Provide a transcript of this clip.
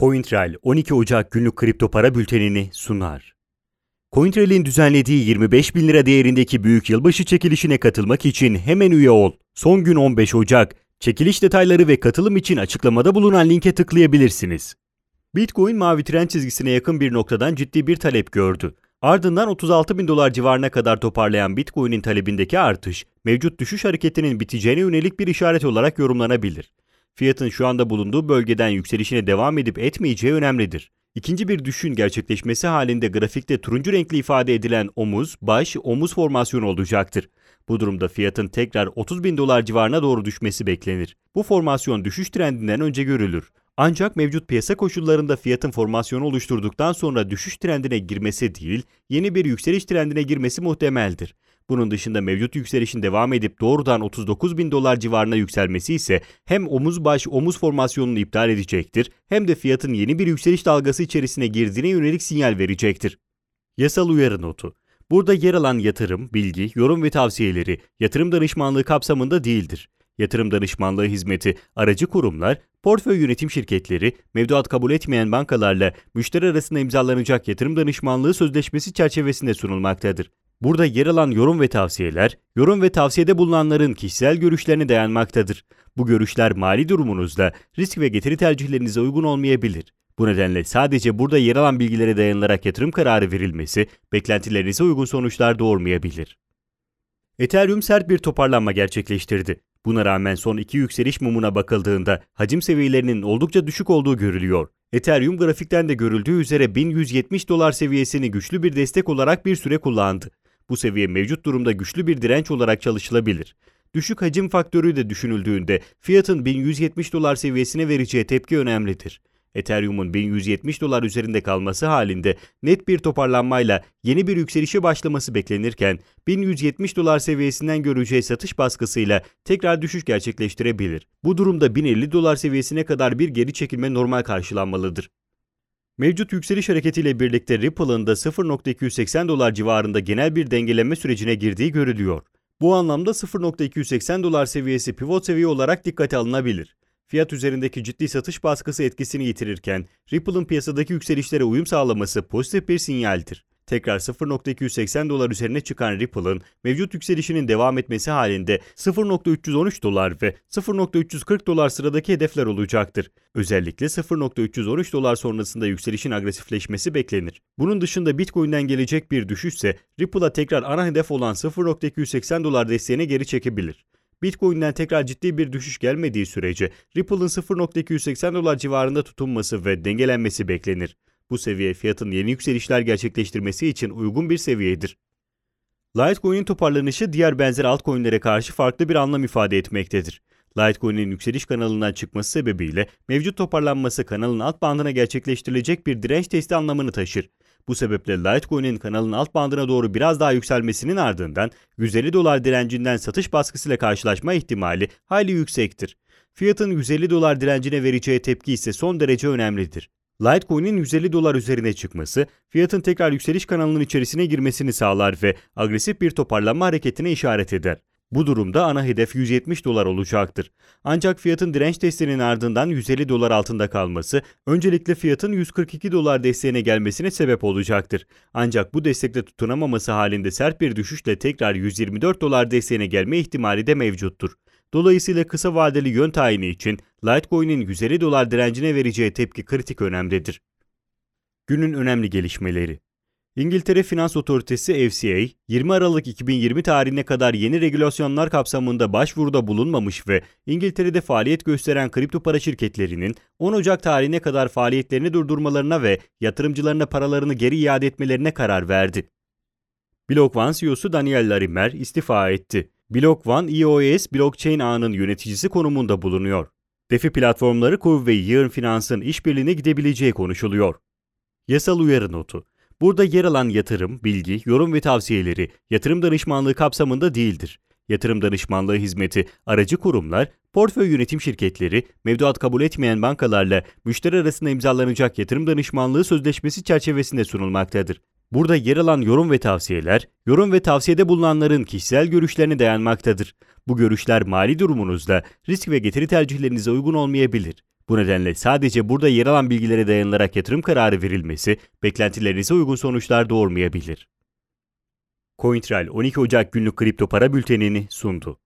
CoinTrail 12 Ocak günlük kripto para bültenini sunar. CoinTrail'in düzenlediği 25 bin lira değerindeki büyük yılbaşı çekilişine katılmak için hemen üye ol. Son gün 15 Ocak. Çekiliş detayları ve katılım için açıklamada bulunan linke tıklayabilirsiniz. Bitcoin mavi trend çizgisine yakın bir noktadan ciddi bir talep gördü. Ardından 36 bin dolar civarına kadar toparlayan Bitcoin'in talebindeki artış, mevcut düşüş hareketinin biteceğine yönelik bir işaret olarak yorumlanabilir. Fiyatın şu anda bulunduğu bölgeden yükselişine devam edip etmeyeceği önemlidir. İkinci bir düşün gerçekleşmesi halinde grafikte turuncu renkli ifade edilen omuz, baş, omuz formasyonu olacaktır. Bu durumda fiyatın tekrar 30 bin dolar civarına doğru düşmesi beklenir. Bu formasyon düşüş trendinden önce görülür. Ancak mevcut piyasa koşullarında fiyatın formasyonu oluşturduktan sonra düşüş trendine girmesi değil, yeni bir yükseliş trendine girmesi muhtemeldir. Bunun dışında mevcut yükselişin devam edip doğrudan 39 bin dolar civarına yükselmesi ise hem omuz baş omuz formasyonunu iptal edecektir hem de fiyatın yeni bir yükseliş dalgası içerisine girdiğine yönelik sinyal verecektir. Yasal uyarı notu. Burada yer alan yatırım, bilgi, yorum ve tavsiyeleri yatırım danışmanlığı kapsamında değildir. Yatırım danışmanlığı hizmeti aracı kurumlar, portföy yönetim şirketleri, mevduat kabul etmeyen bankalarla müşteri arasında imzalanacak yatırım danışmanlığı sözleşmesi çerçevesinde sunulmaktadır. Burada yer alan yorum ve tavsiyeler, yorum ve tavsiyede bulunanların kişisel görüşlerine dayanmaktadır. Bu görüşler mali durumunuzda risk ve getiri tercihlerinize uygun olmayabilir. Bu nedenle sadece burada yer alan bilgilere dayanılarak yatırım kararı verilmesi beklentilerinize uygun sonuçlar doğurmayabilir. Ethereum sert bir toparlanma gerçekleştirdi. Buna rağmen son iki yükseliş mumuna bakıldığında hacim seviyelerinin oldukça düşük olduğu görülüyor. Ethereum grafikten de görüldüğü üzere 1170 dolar seviyesini güçlü bir destek olarak bir süre kullandı. Bu seviye mevcut durumda güçlü bir direnç olarak çalışılabilir. Düşük hacim faktörü de düşünüldüğünde fiyatın 1170 dolar seviyesine vereceği tepki önemlidir. Ethereum'un 1170 dolar üzerinde kalması halinde net bir toparlanmayla yeni bir yükselişe başlaması beklenirken 1170 dolar seviyesinden göreceği satış baskısıyla tekrar düşüş gerçekleştirebilir. Bu durumda 1050 dolar seviyesine kadar bir geri çekilme normal karşılanmalıdır. Mevcut yükseliş hareketiyle birlikte Ripple'ın da 0.280 dolar civarında genel bir dengelenme sürecine girdiği görülüyor. Bu anlamda 0.280 dolar seviyesi pivot seviye olarak dikkate alınabilir. Fiyat üzerindeki ciddi satış baskısı etkisini yitirirken Ripple'ın piyasadaki yükselişlere uyum sağlaması pozitif bir sinyaldir. Tekrar 0.280 dolar üzerine çıkan Ripple'ın mevcut yükselişinin devam etmesi halinde 0.313 dolar ve 0.340 dolar sıradaki hedefler olacaktır. Özellikle 0.313 dolar sonrasında yükselişin agresifleşmesi beklenir. Bunun dışında Bitcoin'den gelecek bir düşüşse Ripple'a tekrar ana hedef olan 0.280 dolar desteğine geri çekebilir. Bitcoin'den tekrar ciddi bir düşüş gelmediği sürece Ripple'ın 0.280 dolar civarında tutunması ve dengelenmesi beklenir. Bu seviye fiyatın yeni yükselişler gerçekleştirmesi için uygun bir seviyedir. Litecoin'in toparlanışı diğer benzer altcoin'lere karşı farklı bir anlam ifade etmektedir. Litecoin'in yükseliş kanalından çıkması sebebiyle mevcut toparlanması kanalın alt bandına gerçekleştirilecek bir direnç testi anlamını taşır. Bu sebeple Litecoin'in kanalın alt bandına doğru biraz daha yükselmesinin ardından 150 dolar direncinden satış baskısıyla karşılaşma ihtimali hayli yüksektir. Fiyatın 150 dolar direncine vereceği tepki ise son derece önemlidir. Litecoin'in 150 dolar üzerine çıkması, fiyatın tekrar yükseliş kanalının içerisine girmesini sağlar ve agresif bir toparlanma hareketine işaret eder. Bu durumda ana hedef 170 dolar olacaktır. Ancak fiyatın direnç testinin ardından 150 dolar altında kalması öncelikle fiyatın 142 dolar desteğine gelmesine sebep olacaktır. Ancak bu destekle tutunamaması halinde sert bir düşüşle tekrar 124 dolar desteğine gelme ihtimali de mevcuttur. Dolayısıyla kısa vadeli yön tayini için Litecoin'in 150 dolar direncine vereceği tepki kritik önemlidir. Günün önemli gelişmeleri İngiltere Finans Otoritesi FCA, 20 Aralık 2020 tarihine kadar yeni regülasyonlar kapsamında başvuruda bulunmamış ve İngiltere'de faaliyet gösteren kripto para şirketlerinin 10 Ocak tarihine kadar faaliyetlerini durdurmalarına ve yatırımcılarına paralarını geri iade etmelerine karar verdi. Block One CEO'su Daniel Larimer istifa etti. Block One EOS blockchain ağının yöneticisi konumunda bulunuyor. DeFi platformları Kuv ve Yearn Finans'ın işbirliğine gidebileceği konuşuluyor. Yasal uyarı notu Burada yer alan yatırım, bilgi, yorum ve tavsiyeleri yatırım danışmanlığı kapsamında değildir. Yatırım danışmanlığı hizmeti aracı kurumlar, portföy yönetim şirketleri, mevduat kabul etmeyen bankalarla müşteri arasında imzalanacak yatırım danışmanlığı sözleşmesi çerçevesinde sunulmaktadır. Burada yer alan yorum ve tavsiyeler, yorum ve tavsiyede bulunanların kişisel görüşlerine dayanmaktadır. Bu görüşler mali durumunuzda risk ve getiri tercihlerinize uygun olmayabilir. Bu nedenle sadece burada yer alan bilgilere dayanılarak yatırım kararı verilmesi beklentilerinize uygun sonuçlar doğurmayabilir. CoinTrail 12 Ocak günlük kripto para bültenini sundu.